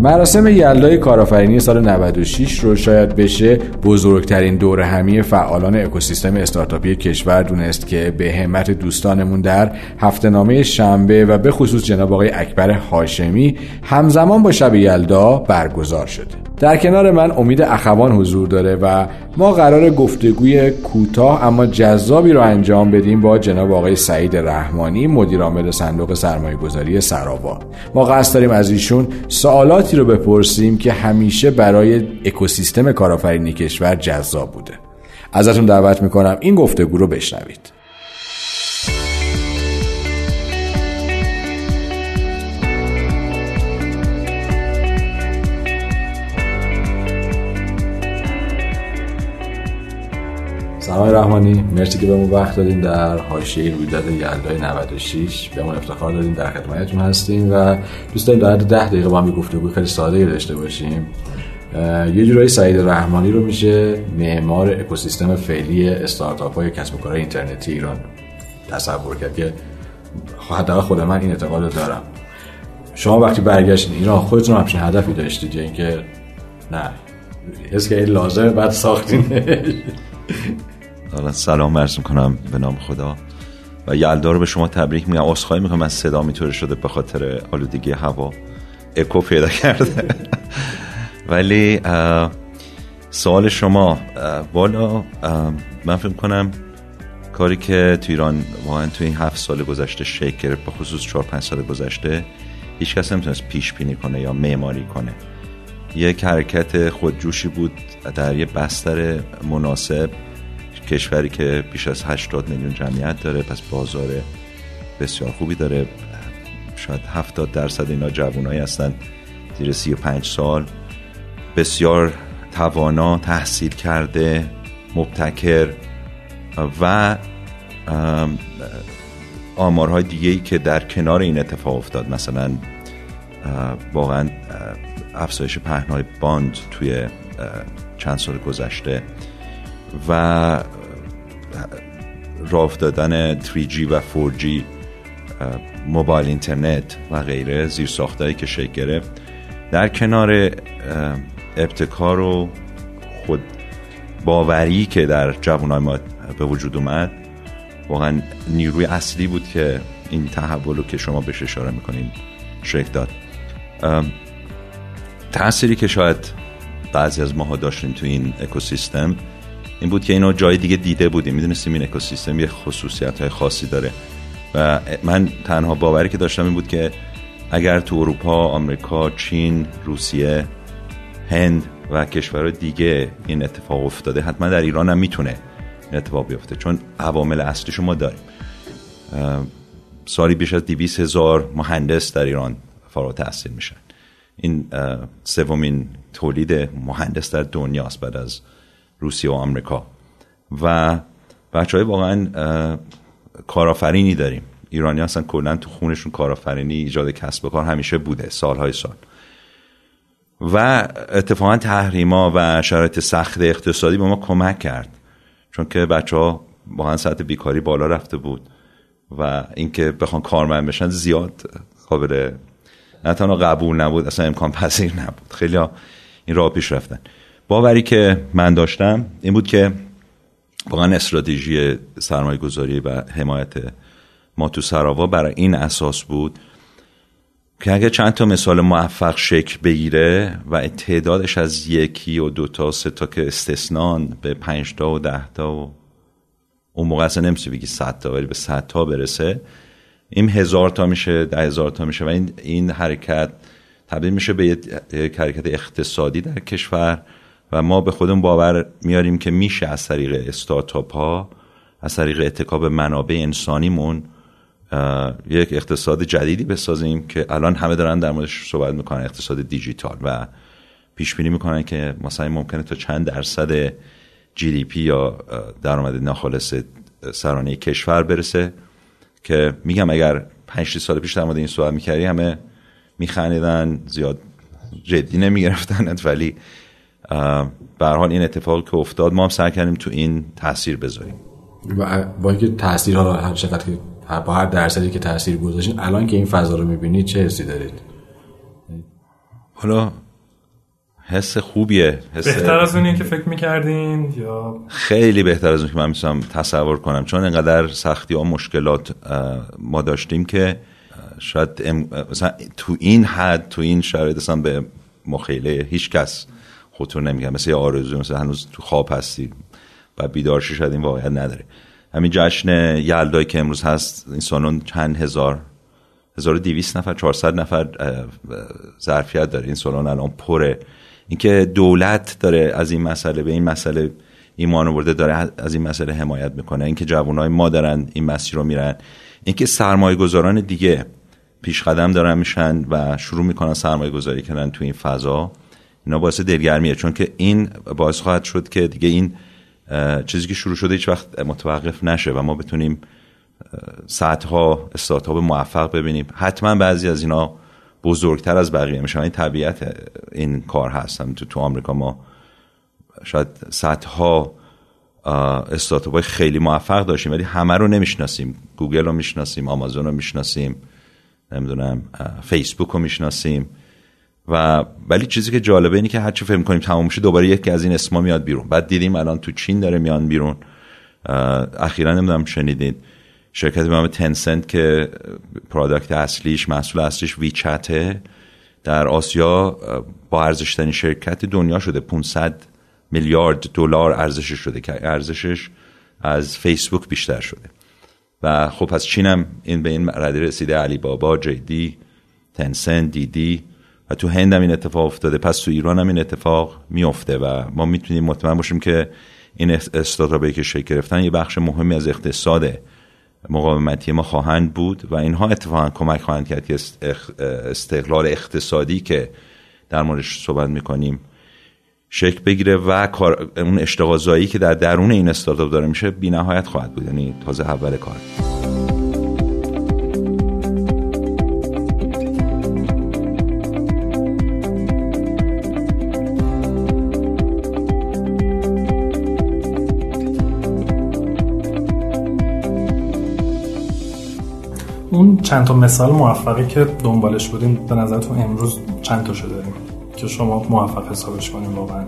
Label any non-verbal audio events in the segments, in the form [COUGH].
مراسم یلدای کارآفرینی سال 96 رو شاید بشه بزرگترین دور همی فعالان اکوسیستم استارتاپی کشور دونست که به همت دوستانمون در هفته نامه شنبه و به خصوص جناب آقای اکبر هاشمی همزمان با شب یلدا برگزار شده. در کنار من امید اخوان حضور داره و ما قرار گفتگوی کوتاه اما جذابی رو انجام بدیم با جناب آقای سعید رحمانی مدیر عامل صندوق سرمایه گذاری سراوا. ما قصد داریم از ایشون سوالاتی رو بپرسیم که همیشه برای اکوسیستم کارآفرینی کشور جذاب بوده. ازتون دعوت می‌کنم این گفتگو رو بشنوید. سلام رحمانی. مرسی که بهمون وقت دادین در حاشیه رویداد یلدای 96 بهمون افتخار دادین در خدمتتون هستیم و دوست داریم در ده دقیقه با هم گفتگو خیلی ساده داشته باشیم. یه جورایی سعید رحمانی رو میشه معمار اکوسیستم فعلی استارتاپ های کسب و کارهای اینترنتی ایران تصور کرد که حداقل خود من این اعتقاد دارم. شما وقتی برگشتین ایران خودتون همچین هدفی داشتید یا اینکه نه حس که لازمه بعد ساختین حالا سلام عرض کنم به نام خدا. و یلدا رو به شما تبریک میگم. عذرخواهی می‌کنم از صدا میطوری شده به خاطر آلودگی هوا. اکو پیدا کرده. [LAUGHS] ولی سوال شما بالا من فکر کنم کاری که تو ایران واقعا تو این هفت سال گذشته شکل گرفت به خصوص چهار پنج سال گذشته هیچ کس نمی‌تونست پیش بینی کنه یا معماری کنه. یک حرکت خودجوشی بود در یه بستر مناسب. کشوری که بیش از 80 میلیون جمعیت داره پس بازار بسیار خوبی داره. شاید 70 درصد اینا جوانایی هستن زیر 35 سال. بسیار توانا تحصیل کرده مبتکر و آمارهای دیگه ای که در کنار این اتفاق افتاد. مثلا واقعا افزایش پهنای باند توی چند سال گذشته و راه دادن 3G و 4G موبایل اینترنت و غیره زیر ساختایی که شکل گرفت. در کنار ابتکار و خود باوری که در جوانای ما به وجود اومد واقعا نیروی اصلی بود که این تحول رو که شما بهش اشاره می‌کنین شکل داد. تأثیری که شاید بعضی از ماها داشتیم تو این اکوسیستم این بود که اینو جای دیگه دیده بودیم. می‌دونستیم این اکوسیستم یه خصوصیت های خاصی داره. و من تنها باوری که داشتم این بود که اگر تو اروپا، آمریکا، چین، روسیه، هند و کشورهای دیگه این اتفاق افتاده حتما در ایران هم می‌تونه این اتفاق بیفته. چون عوامل اصلی شما داریم. سالی بیش از دیویس هزار مهندس در ایران فارغ تحصیل میشن. این سومین تولید مهندس در دنیاست بعد از روسیه و آمریکا. و بچه های واقعا کارآفرینی داریم. ایرانی هستن کلا تو خونشون کارآفرینی ایجاد کسب و کار همیشه بوده سالهای سال. و اتفاقا تحریما و شرایط سخت اقتصادی به ما کمک کرد. چون که بچه ها واقعا سطح بیکاری بالا رفته بود و اینکه بخوان کارمند بشن زیاد قابل نه قبول نبود اصلا امکان پذیر نبود. خیلی این راه پیش رفتن. باوری که من داشتم این بود که واقعا استراتژی سرمایه گذاری و حمایت ما تو سراوا برای این اساس بود که اگر چند تا مثال موفق شکل بگیره و تعدادش از یکی و دوتا سه تا که استثنان به پنج تا و ده تا و اون موقع اصلا نمیشه بگی صد تا ولی به صد تا برسه این هزار تا میشه ده هزار تا میشه و این, این حرکت تبدیل میشه به یک حرکت اقتصادی در کشور. و ما به خودمون باور میاریم که میشه از طریق استارتاپ ها از طریق اتکاب منابع انسانیمون یک اقتصاد جدیدی بسازیم که الان همه دارن در موردش صحبت می‌کنن اقتصاد دیجیتال و پیش بینی می‌کنن که مثلا ممکنه تا چند درصد جی دی پی یا درآمد ناخالص سرانه کشور برسه که میگم اگر 5 سال پیش در مورد این صحبت می‌کردی همه میخندیدن زیاد جدی نمیگرفتنت ولی به حال این اتفاقی که افتاد ما هم سعی کردیم تو این تاثیر بذاریم. و با اینکه تاثیر ها هر چقدر که با هر درصدی که تاثیر گذاشتین الان که این فضا رو می‌بینید چه حسی دارید؟ حالا حس خوبیه حس بهتر از اونی که فکر می‌کردین یا؟ خیلی بهتر از اون که من می‌تونم تصور کنم. چون انقدر سختی ها مشکلات ما داشتیم که شاید مثلا تو این حد تو این شرایط اصلا به مخیله هیچ کس خطور نمیگم. مثل آرزو مثل هنوز تو خواب هستی. و بیدارشی شاید این واقعیت نداره. همین جشن یلدایی که امروز هست این سالن چند هزار؟ 1200 نفر 400 نفر ظرفیت داره این سالن الان. پره. اینکه دولت داره از این مسئله به این مسئله ایمان آورده داره از این مسئله حمایت می‌کنه. اینکه جوانای ما دارن این مسیر رو میرن. اینکه سرمایه گذاران دیگه پیش قدم دارن میشن و شروع می‌کنن سرمایه گذاری کردن تو این فضا. اینا باعث دلگرمیه چون که این باعث خواهد شد که دیگه این چیزی که شروع شده هیچ وقت متوقف نشه و ما بتونیم صدها استارتاپ موفق ببینیم. حتما بعضی از اینا بزرگتر از بقیه میشن. این طبیعت این کار هست. تو تو آمریکا ما شاید صدها استارتاپ خیلی موفق داشتیم ولی همه رو نمی‌شناسیم. گوگل رو می‌شناسیم آمازون رو می‌شناسیم نمی‌دونم فیسبوک رو می‌شناسیم. و ولی چیزی که جالبه اینه که هرچی فکر کنیم تمام میشه دوباره یکی از این اسما میاد بیرون. بعد دیدیم الان تو چین داره میان بیرون. اخیرا نمی‌دونم شنیدید. شرکت به نام تنسنت که پرادکت اصلیش محصول اصلیش ویچته در آسیا با ارزشترین شرکت دنیا شده. 500 میلیارد دلار ارزشش شده که ارزشش از فیسبوک بیشتر شده. و خب پس چینم این به این رده رسیده. علی بابا جیدی تنسن دیدی. و تو هند هم این اتفاق افتاده. پس تو ایران هم این اتفاق میفته و ما می‌تونیم مطمئن باشیم که این استارتاپی که شکل گرفتن یه بخش مهمی از اقتصاد مقاومتی ما خواهند بود و اینها اتفاقا کمک خواهند کرد که استقلال اقتصادی که در موردش صحبت می‌کنیم شکل بگیره و اون اشتغال که در درون این استارتاپ داره میشه بی نهایت خواهد بود. یعنی تازه اول کار. چند تا مثال موفقی که دنبالش بودیم به نظرتون امروز چند تا شده داریم که شما موفق حسابش کنیم واقعا؟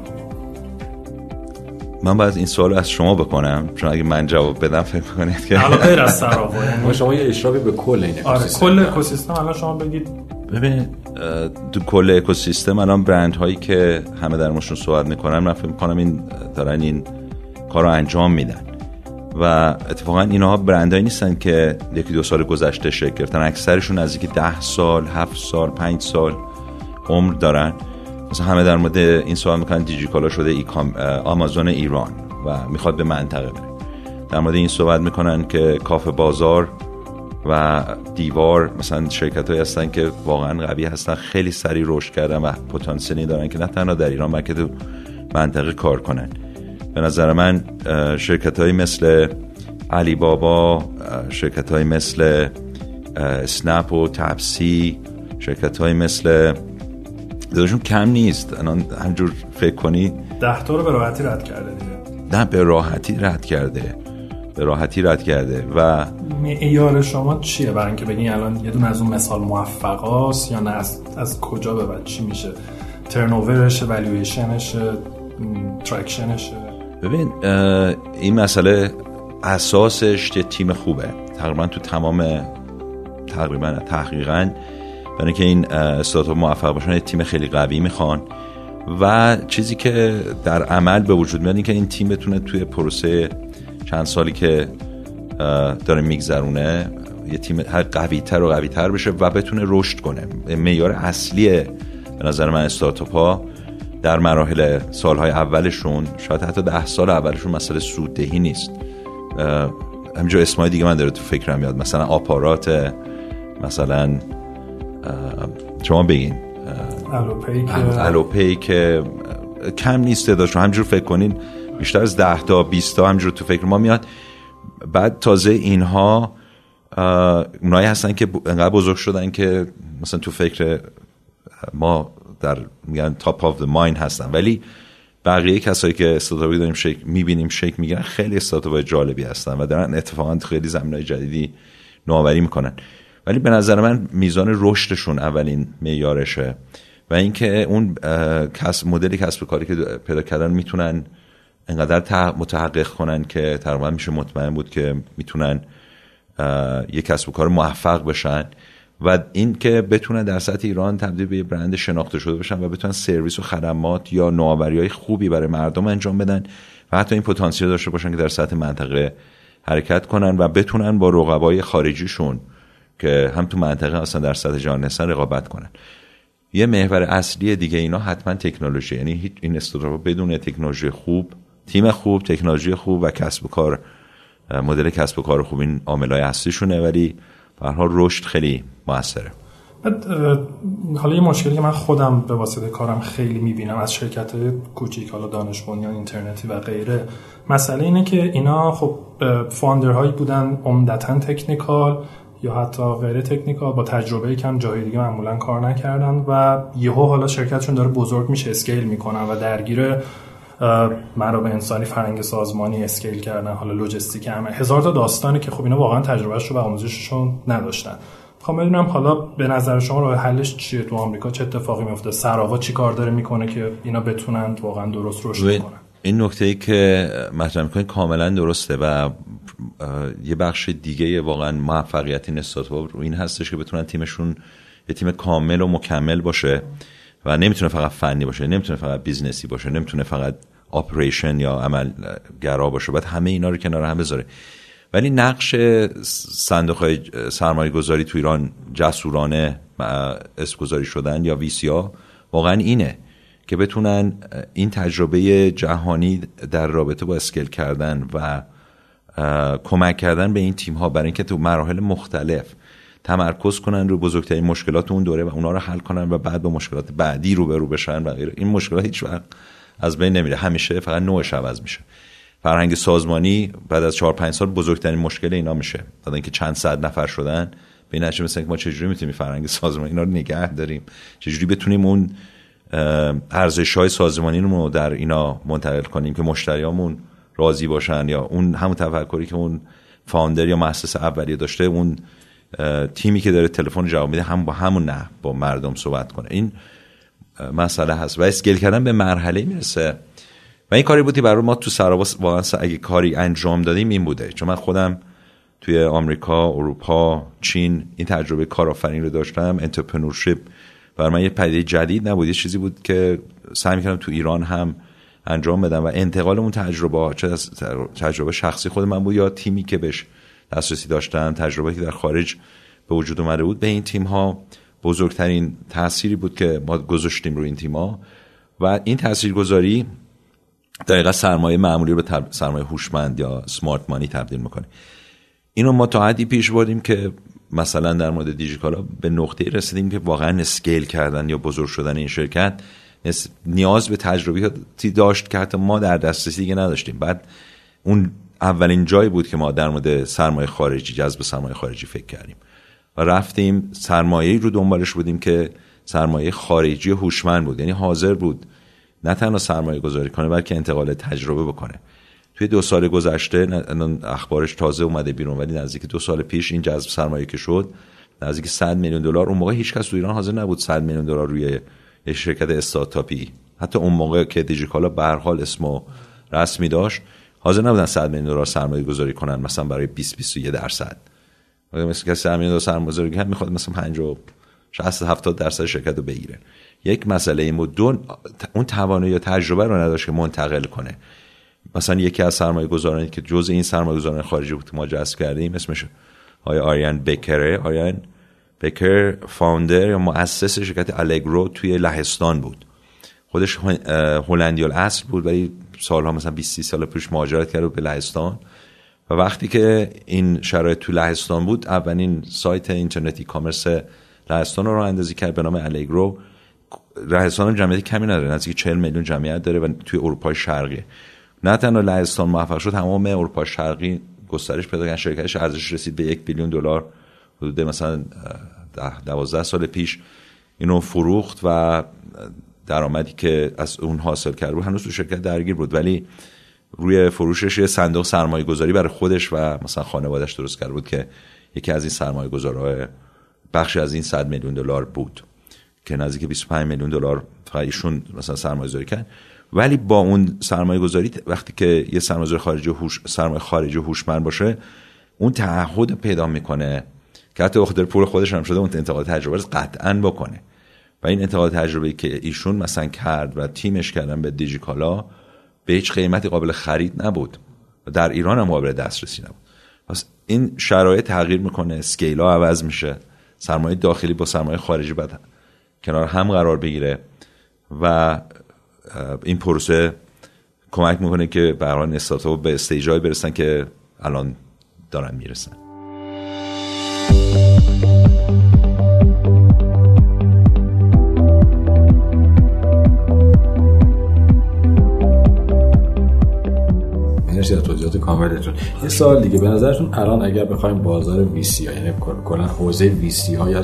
من باید این سوال از شما بکنم چون اگه من جواب بدم فکر کنید که حالا غیر از یعنی [LAUGHS] شما یه اشرافی به کل این آره کل اکوسیستم الان شما بگید. ببین تو کل اکوسیستم الان برند هایی که همه در موردشون صحبت می‌کنن من فکر می‌کنم این دارن این کار رو انجام میدن. و اتفاقا اینها برندهایی نیستن که یکی دو سال گذشته شکل گرفتن. اکثرشون از اینکه ده سال هفت سال پنج سال عمر دارن. مثلا همه در مورد این سوال می‌کنن دیجیکالا شده ای آمازون ایران و می‌خواد به منطقه بره. در مورد این صحبت می‌کنن که کافه بازار و دیوار مثلا شرکت هایی هستن که واقعا قوی هستن خیلی سریع رشد کردن و پتانسیلی دارن که نه تنها در ایران بلکه تو منطقه کار کنن. به نظر من شرکت های مثل علی بابا شرکت های مثل سنپ و تپسی شرکت های مثل داداشون کم نیست. الان همجور فکر کنی ده تا رو به راحتی رد کرده دیگه. نه به راحتی رد کرده. به راحتی رد کرده و معیار شما چیه؟ برای اینکه بگین الان یه دونه از اون مثال موفقاست یا نه؟ از, از کجا به بعد چی میشه؟ turnover ش والویشنش traction ش ببین این مسئله اساسش یه تیم خوبه. تقریبا تو تمام تقریبا تحقیقا برای که این استارتاپ موفق باشن تیم خیلی قوی می‌خوان. و چیزی که در عمل به وجود میاد این که این تیم بتونه توی پروسه چند سالی که داره میگذرونه یه تیم هی قوی تر و قوی تر بشه و بتونه رشد کنه. معیار اصلی به نظر من استارتاپ ها در مراحل سالهای اولشون شاید حتی ده سال اولشون مسئله سوددهی نیست. همینجا اسمای دیگه من داره تو فکرم میاد. مثلا آپارات مثلا شما بگین. الوپی که کم نیست داشت همجور فکر کنین بیشتر از ده تا 20 تا همجور تو فکر ما میاد. بعد تازه اینها اونایی هستن که انقدر بزرگ شدن که مثلا تو فکر ما در میگن top of the mind هستن. ولی بقیه کسایی که استارتاپی داریم شک می‌بینیم شک میگن خیلی استارتاپ جالبی هستن و دارن اتفاقا خیلی زمینای جدیدی نوآوری می‌کنن. ولی به نظر من میزان رشدشون اولین معیارشه و اینکه اون کسب مدل کسب کاری که پیدا کردن می‌تونن انقدر متحقق کنن که تقریبا میشه مطمئن بود که می‌تونن یک کسب و کار موفق بشن. و این که بتونن در سطح ایران تبدیل به یه برند شناخته شده بشن و بتونن سرویس و خدمات یا نوآوری های خوبی برای مردم انجام بدن و حتی این پتانسیل داشته باشن که در سطح منطقه حرکت کنن و بتونن با رقبای خارجیشون که هم تو منطقه اصلا در سطح جهان هستن رقابت کنن. یه محور اصلی دیگه اینا حتما تکنولوژی یعنی این استارتاپ بدون تکنولوژی خوب تیم خوب تکنولوژی خوب و کسب و کار مدل کسب و کار خوب این عاملای اصلیشونه. ولی حال رشد خیلی موثره. حالا یه مشکلی که من خودم به واسطه کارم خیلی می‌بینم از شرکت کوچیک حالا دانش بنیان اینترنتی و غیره مسئله اینه که اینا خب founder هایی بودن عمدتا technical یا حتی غیر technical با تجربه کم جای دیگه معمولا کار نکردن و یهو حالا شرکتشون داره بزرگ میشه scale می‌کنن و درگیر منابع انسانی فرنگ سازمانی اسکیل کردن حالا لوجستیک همه. هزار تا داستانی که خب اینا واقعا تجربهش رو و آموزششون نداشتن. می‌خوام بدونم حالا به نظر شما راه حلش چیه تو آمریکا؟ چه اتفاقی میفته سراوا چی کار داره می‌کنه که اینا بتونن واقعا درست رشد کنن؟ این نکته ای که مطرح می‌کنید کاملا درسته و یه بخش دیگه واقعا موفقیت این استارتاپ رو این هستش که بتونن تیمشون یه تیم کامل و مکمل باشه و نمی‌تونه فقط فنی باشه نمی‌تونه فقط business ی باشه نمی‌تونه فقط operation یا عمل گرا باشه. باید همه اینا رو کنار هم بذاره. ولی نقش صندوق های سرمایه گذاری تو ایران جسورانه اسم گذاری شدن یا ویسیا واقعا اینه که بتونن این تجربه جهانی در رابطه با scale کردن و کمک کردن به این تیم ها برای اینکه تو مراحل مختلف تمرکز کنن رو بزرگترین مشکلات اون دوره و اونا رو حل کنن و بعد با مشکلات بعدی رو برو بشن و غیره. این مشکلات هیچ وقت از بین نمیره. همیشه فقط نوعش عوض میشه. فرهنگ سازمانی بعد از 4 5 سال بزرگترین مشکل اینا میشه. بعد اینکه چند صد نفر شدن به این مثلا که ما چجوری می‌تونیم فرهنگ سازمانی اینا رو نگه داریم؟ چجوری بتونیم اون ارزش های سازمانی رو در اینا منتقل کنیم که مشتریامون راضی باشن یا اون همون تفکری که اون founder یا مؤسس اولیه داشته اون تیمی که داره تلفن جواب میده هم با همون نه با مردم صحبت کنه. این مسئله هست و scale کردن به مرحله می‌رسه. و این کاری بودی برای ما تو سرآوا واقعا اگه کاری انجام دادیم این بوده. چون من خودم توی آمریکا، اروپا، چین این تجربه کارآفرینی رو داشتم entrepreneurship. برای من یه پدیده جدید نبود. یه چیزی بود که سعی می‌کردم تو ایران هم انجام بدم و انتقال اون تجربه چه از تجربه شخصی خود من بود یا تیمی که بهش دسترسی داشتن تجربه که در خارج به وجود اومده بود به این تیم ها بزرگترین تأثیری بود که ما گذاشتیم روی این تیم ها و این تاثیرگذاری دقیقا سرمایه معمولی رو به سرمایه هوشمند یا سمارت مانی تبدیل می‌کنه. اینو ما تا حدی پیش بردیم که مثلا در مورد دیجیکالا به نقطه رسیدیم که واقعا اسکیل کردن یا بزرگ شدن این شرکت نیاز به تجربیاتی داشت که حتی ما در دسترسی دیگه نداشتیم. بعد اون اولین جایی بود که ما در مورد سرمایه خارجی جذب سرمایه خارجی فکر کردیم. و رفتیم سرمایه رو دنبالش بودیم که سرمایه خارجی هوشمند بود یعنی حاضر بود نه تنها سرمایه گذاری کنه بلکه انتقال تجربه بکنه. توی دو سال گذشته اخبارش تازه اومده بیرون ولی نزدیک دو سال پیش این جذب سرمایه که شد نزدیک 100 میلیون دلار اون موقع هیچ کس تو ایران حاضر نبود 100 میلیون دلار روی یه شرکت استارتاپی حتی اون موقع که دیجیکالا به هر حال اسمو رسمی داشت حاضر نبودن 100 میلیون دلار سرمایه گذاری کنن مثلا برای 20 21 درصد. مثل کسی 100 میلیون دلار سرمایه گذاری کنه می‌خواد مثلا 50 60 70 درصد شرکت رو بگیره. یک مسئله این بود. اون توانایی یا تجربه رو نداشت که منتقل کنه. مثلا یکی از سرمایه گذارانی که جز این سرمایه گذاران خارجی بود ما جذب کردیم اسمش آیا آریان بکره آریان بکر فاوندر یا مؤسس شرکت الگرو توی لهستان بود. خودش هلندی اصل بود ولی سالها مثلا 20 سال پیش مهاجرت کرد به لهستان. وقتی که این شرایط تو لهستان بود اولین سایت اینترنتی کامرس لهستان رو اندازی کرد به نام الگرو لهستان جمعیت کمی نداره نزدیک 40 میلیون جمعیت داره و توی اروپای شرقی. نه تنها لهستان موفق شد تمام اروپا شرقی گسترش پیدا کردن شرکتش ارزش رسید به یک بیلیون دلار حدود مثلا دوازده سال پیش. اینو فروخت و درآمدی که از اون حاصل کرد بود هنوز تو شرکت درگیر بود. ولی روی فروشش یه صندوق سرمایه گذاری برای خودش و مثلا خانوادش درست کرده بود که یکی از این سرمایه گذارهای بخشی از این صد میلیون دلار بود که نزدیک 25 میلیون دلار فقط ایشون مثلا سرمایه گذاری کرد. ولی با اون سرمایه گذاری وقتی که یه سرمایه خارجی هوش سرمایه خارجی هوشمند باشه اون تعهد پیدا می‌کنه که حتی بخاطر پول خودش هم شده اون انتقال تجربه رو قطعا بکنه. و این انتقال تجربه که ایشون مثلا کرد و تیمش کردن به دیجیکالا به هیچ قیمتی قابل خرید نبود و در ایران هم قابل دسترسی نبود. پس این شرایط تغییر می‌کنه اسکیلا عوض میشه سرمایه داخلی با سرمایه خارجی باید کنار هم قرار بگیره و این پروسه کمک می‌کنه که به هر به استیجای برسن که الان دارن می‌رسن. از توضیحات کاملتون. یه سوال دیگه به نظرتون الان اگر بخوایم بازار وی سی ها یعنی کلا حوزه وی سی ها یا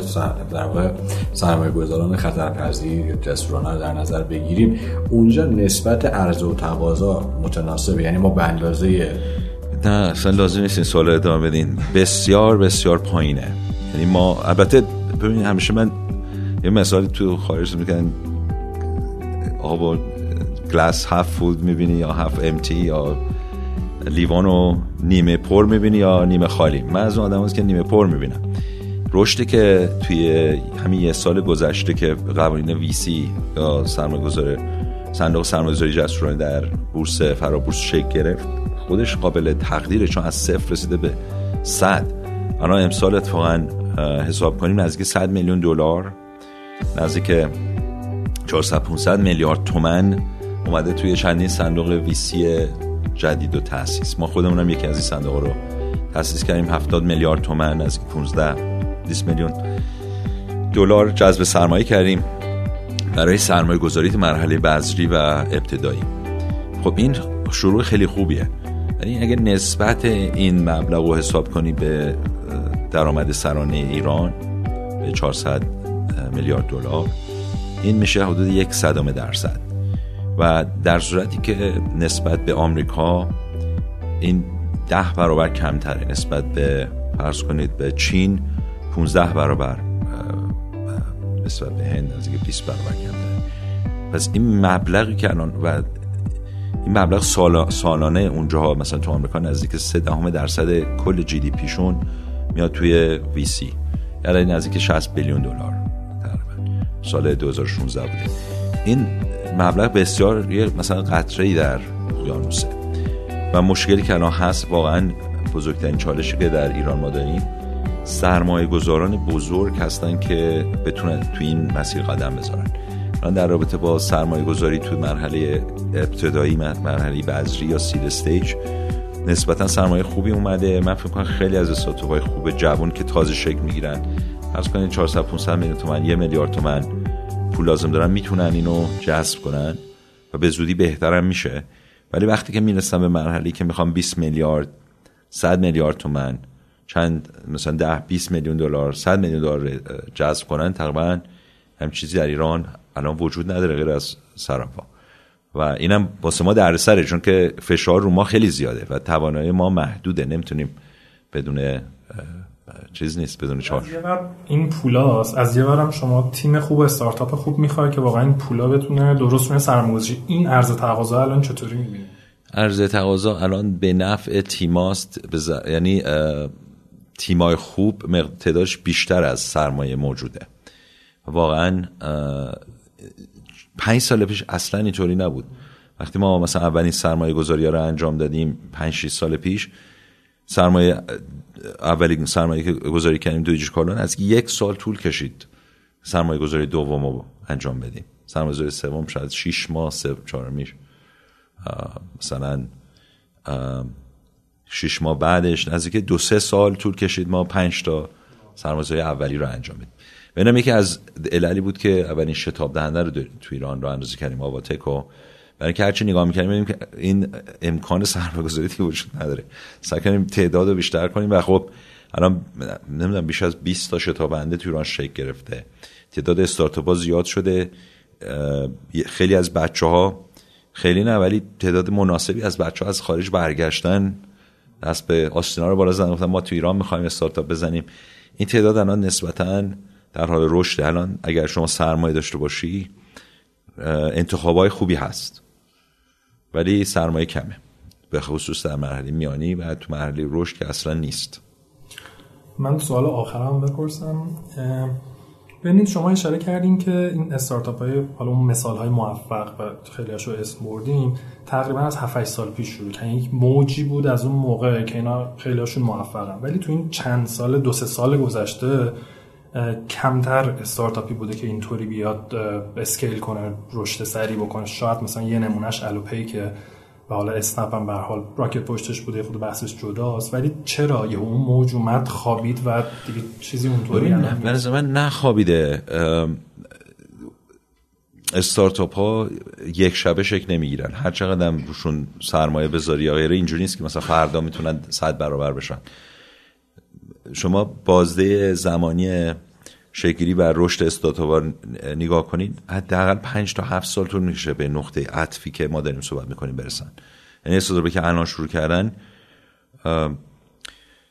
در واقع سرمایه گذاران خطرپذیر رو در نظر بگیریم اونجا نسبت عرضه و تقاضا متناسبه؟ یعنی ما به اندازه نه اصلا لازم نیست این سوال ادامه بدین. بسیار بسیار پایینه. یعنی ما البته ببینید همیشه من یه مثالی تو خارج می‌کنن آقا گلاس هاف فول می‌بینی یا هاف امتی یا لیوانو نیمه پر می‌بینی یا نیمه خالی؟ من از اون آدم که نیمه پر می‌بینم. رشدی که توی همین یه سال گذشته که قوانین ویسی یا سرمایه گذاره صندوق سرمایه گذاری جسورانه در بورس فرابورس شکل گرفت خودش قابل تقدیره چون از صفر رسیده به صد. الان امسال اتفاقا حساب کنیم نزدیک 100 میلیون دلار. نزدیک 400 500 میلیارد تومن اومده توی چندین صندوق ویسی جدید و تاسیس ما خودمونم یکی از این صندوق رو تاسیس کردیم. 70 میلیارد تومن از 15 20 میلیون دلار جذب سرمایه کردیم برای سرمایه گذاری مرحله بذری و ابتدایی. خب این شروع خیلی خوبیه. یعنی اگر نسبت این مبلغ رو حساب کنی به درآمد سرانه ایران به 400 میلیارد دلار این میشه حدود یک صدام درصد. و در صورتی که نسبت به آمریکا این ده برابر کمتره نسبت به فرض کنید به چین 15 برابر نسبت به هند از 20 برابر کمتره. پس این مبلغی که الان و این مبلغ سالانه اونجا مثلا تو آمریکا نزدیک 3 دهم درصد کل جی دی پیشون میاد توی وی سی. یعنی نزدیک 60 بیلیون دلار تقریبا. سال 2016 بوده. این مبلغ بسیار یه مثلا قطره ای در اقیانوسه. و مشکلی که الان هست واقعا بزرگترین چالشی که در ایران ما داریم سرمایه گذاران بزرگ هستن که بتونن تو این مسیر قدم بذارن. من در رابطه با سرمایه گذاری تو مرحله ابتدایی مرحله بذری یا سید استیج نسبتا سرمایه خوبی اومده. من فکر کنم خیلی از استارتاپ خوب جوان که تازه شکل می‌گیرن. فرض کنید 400 500 میلیون تومن یه میلیارد تومن پول لازم دارن می‌تونن اینو جذب کنن و به زودی بهترم میشه. ولی وقتی که می‌رسن به مرحله که می‌خوام 20 میلیارد 100 میلیارد تومن چند مثلا 10 20 میلیون دلار 100 میلیون دلار جذب کنن تقریبا هم چیزی در ایران الان وجود نداره غیر از سراپا و اینم واسه ما دردسره چون که فشار رو ما خیلی زیاده و توانایی ما محدوده. نمی‌تونیم بدون چیز نیست بدون چهار. این پولاست از یه هم شما تیم خوب استارتاپ خوب می‌خوای که واقعا این پولا بتونه درست کنه سرمایه‌گذاری. این عرض تقاضا الان چطوری می‌بینی؟ عرض تقاضا الان به نفع تیماست. بز... یعنی تیمای خوب تعدادش بیشتر از سرمایه موجوده. واقعا پنج سال پیش اصلا اینطوری نبود. وقتی ما مثلا اولین سرمایه گذاری ها رو انجام دادیم پنج 6 سال پیش سرمایه اولین سرمایه که گذاری کردیم دو کالون از یک سال طول کشید سرمایه گذاری دوم رو انجام بدیم. سرمایه گذاری سوم شاید 6 ماه سه چهار میش. مثلا شش ماه بعدش نزدیک دو سه سال طول کشید ما پنج تا سرمایه اولی رو انجام بدیم. ببینم یکی از عللی بود که اولین شتاب دهنده رو تو ایران رو اندازه کردیم آواتکو برای که هرچی نگاه می‌کنیم که این امکان سرمایه‌گذاری دیگه وجود نداره. سعی کنیم تعداد رو بیشتر کنیم و خب الان نمی‌دونم بیش از 20 تا شتابنده تو ایران شکل گرفته. تعداد استارتاپ زیاد شده. خیلی از بچه ها خیلی نه ولی تعداد مناسبی از بچه ها از خارج برگشتن. دست به آستینا رو بالا زدن ما تو ایران می‌خوایم استارتاپ بزنیم. این تعداد الان نسبتاً در حال رشد. الان اگر شما سرمایه داشته باشی انتخابای خوبی هست. ولی سرمایه کمه. به خصوص در مرحله میانی و تو مرحله رشد که اصلا نیست. من سوال آخرم بپرسم. ببینید شما اشاره کردین که این استارتاپ های حالا اون مثال های موفق و خیلی هاشو اسم بردیم تقریبا از 7 سال پیش شروع کردن. یک موجی بود از اون موقع که اینا خیلی هاشون موفقن. ولی تو این چند سال دو سه سال گذشته کمتر استارتاپی بوده که اینطوری بیاد اسکیل کنه رشد سریع بکنه. شاید مثلا یه نمونهش الوپی که و حالا اسنپ هم به حال راکت پشتش بوده خود بحثش جداست. ولی چرا یه اون موج اومد خوابید و دیگه چیزی اونطوری نه من نخوابیده. استارتاپ ها یک شبه شکل نمی‌گیرن. هر چقدر هم روشون سرمایه بذاری یا غیره اینجوری نیست که مثلا فردا می‌تونن صد برابر بشن. شما بازده زمانی شکلی بر رشد استارتاپ نگاه کنید حداقل 5 تا 7 سال طول می‌کشه به نقطه عطفی که ما داریم صحبت می‌کنیم برسن. یعنی استارتاپی که الان شروع کردن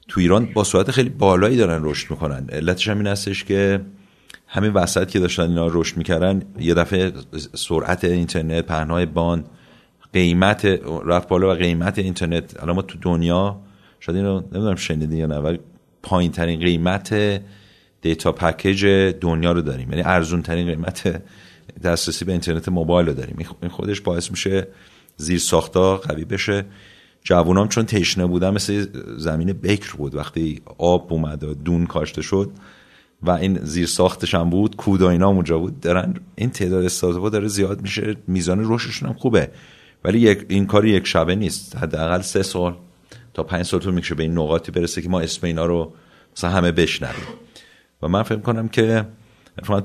تو ایران با سرعت خیلی بالایی دارن رشد می‌کنن. علتش هم این هستش که همین وسط که داشتن اینا رشد می‌کردن یه دفعه سرعت اینترنت پهنای بان قیمت رفت بالا و قیمت اینترنت. الان ما تو دنیا شاید اینو نمی‌دونم شنیدین یا نه ولی پایین ترین قیمت دیتا پکیج دنیا رو داریم. یعنی ارزون ترین قیمت دسترسی به اینترنت موبایل رو داریم. این خودش باعث میشه زیر ساختا قوی بشه. جوونام چون تشنه بودن مثل زمین بکر بود. وقتی آب اومد و دون کاشته شد و این زیر ساختش هم بود کود و اینا اونجا بود. دارن این تعداد استارتاپ داره زیاد میشه. میزان رشدشون هم خوبه. ولی یک این کاری یک شبه نیست. حداقل سه سال تا پنج سال طول می‌کشه به این نقاطی برسه که ما اسم اینا رو مثلا همه بشنویم. و من فکر کنم که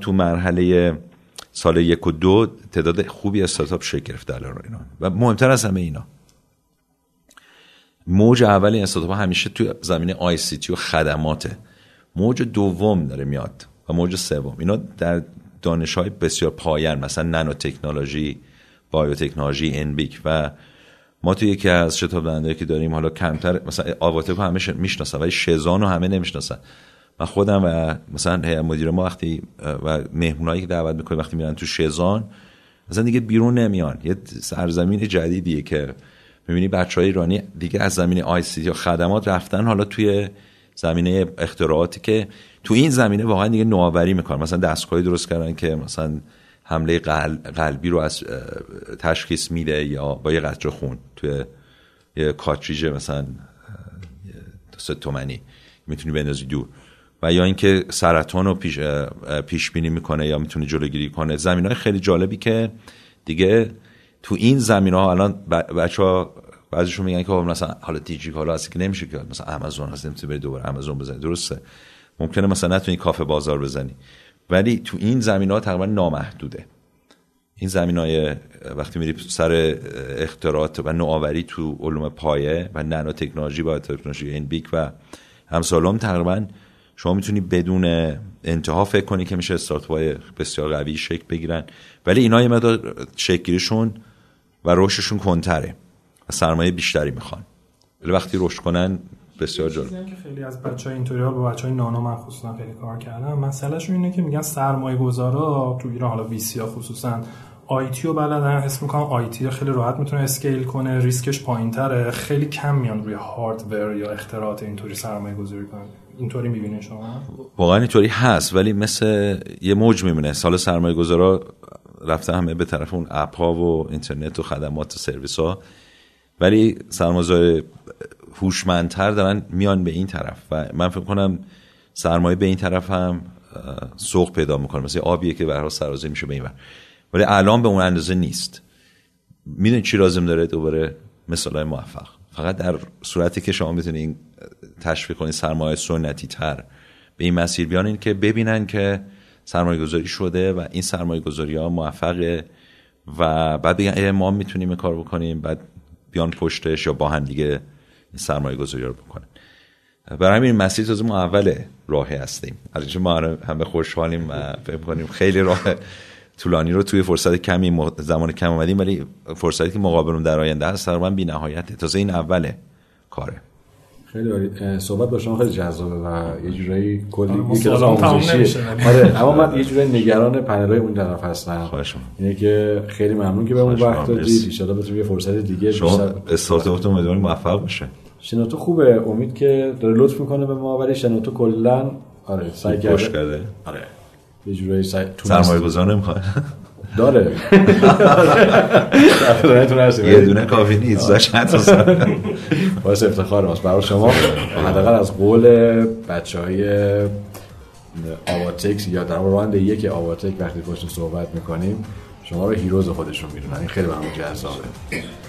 تو مرحله سال یک و دو تعداد خوبی استارتاپ شکل گرفته در ایران و مهمتر از همه اینا. موج اول این استارتاپ همیشه توی زمینه آی سی تی و خدماته. موج دوم داره میاد و موج سوم. اینا در دانش های بسیار پایان مثلا نانو تکنولوژی بایوتکنولوژی انبیک و ما توی یکی از شتاب که داریم حالا کمتر مثلا آواتک همه می‌شناسن ولی شزان رو همه نمی‌شناسن. من خودم و مثلا مدیر ما وقتی و مهمونایی که دعوت می‌کنیم وقتی میرن تو شزان مثلا دیگه بیرون نمیان. یه سرزمین جدیدیه که می‌بینی بچه های ایرانی دیگه از زمینه آی یا خدمات رفتن حالا توی زمینه اختراعاتی که تو این زمینه واقعا دیگه نوآوری می‌کنن. مثلا دستگاهی درست کردن که مثلا حمله قلبی رو از تشخیص میده یا با یه قطره خون توی یه کاتریج مثلا سه تومنی می‌تونی بندازی دور. و یا اینکه سرطان رو پیش, پیش بینی می‌کنه یا می‌تونه جلوگیری کنه. زمین های خیلی جالبی که دیگه تو این زمین ها الان بچه ها بعضیشون میگن که خب مثلا حالا دیجیکال هستی که نمیشه که مثلا آمازون هست نمی‌تونی بری دوباره آمازون بزنی. درسته. ممکنه مثلا نتونی کافه بازار بزنی. ولی تو این زمین ها تقریبا نامحدوده. این زمین های وقتی میری سر اختراعات و نوآوری تو علوم پایه و نانو تکنولوژی با تکنولوژی این بیک و همسالم تقریبا شما می‌تونی بدون انتها فکر کنی که میشه استارتاپ بسیار قوی شکل بگیرن. ولی اینا یه مقدار شکلگیریشون و رشدشون کندتره و سرمایه بیشتری می‌خوان. ولی وقتی رشد کنن بسیار جالب. که خیلی از بچه های اینطوری ها با بچه های نانو من خصوصا خیلی کار کردم مسئلهشون اینه که میگن سرمایه گذارا تو ایران حالا VC ها خصوصا IT رو بلدن. اسم می‌کنم IT خیلی راحت می‌تونه scale کنه ریسکش پایین تره خیلی کم میان روی hardware یا اختراعات اینطوری سرمایه گذاری کنن. اینطوری می‌بینه شما؟ واقعا اینطوری هست ولی مثل یه موج میمونه سال سرمایه گذارا رفته همه به طرف اون اپ ها و اینترنت و خدمات و سرویس ها. ولی سرمایه هوشمندتر دارن میان به این طرف و من فکر کنم سرمایه به این طرف هم سوق پیدا می‌کنه. مثل آبیه که برها سرازه میشه به این ولی الان به اون اندازه نیست. می‌دونی چی لازم داره دوباره مثال موفق؟ فقط در صورتی که شما می‌تونید تشویق کنید سرمایه سنتی تر به این مسیر بیان این که ببینن که سرمایه گذاری شده و این سرمایه گذاری ها موفقه و بعد بگن ما می‌تونیم کار بکنیم بعد بیان پشتش یا با هم دیگه سرمایه گذاری رو بکنن برای همین مسیر تازه ما اول راه هستیم از ما همه خوشحالیم و فکر کنیم خیلی راه طولانی رو توی فرصت کمی زمان کم اومدیم ولی فرصتی که مقابلون در آینده هست تقریبا بی نهایته تازه این اوله کاره خیلی عالی صحبت با شما خیلی جذابه و یه جورایی کلی آره، آموزشیه. نمیشه ولی. آره اما من یه جورایی نگران پنل های اون طرف هستم خواهش می‌کنم. اینه که خیلی ممنون که به اون وقت. دادید. ان بتونیم یه فرصت دیگه شما استارتاپتون امیدواریم موفق باشه شنوتو خوبه. امید که داره لطف می‌کنه به ما ولی شنوتو کلا آره سعی کرده. آره. یه جورایی سعی سرمایه گذار نمی‌خواد؟ [LAUGHS] داره. یه دونه کافی نیست باعث افتخار ماست. برای شما. حداقل از قول بچه های آواتکس یا در راند یک آواتک وقتی پشت صحبت می‌کنیم شما رو هیروز خودشون می‌دونن. این خیلی برام جذابه.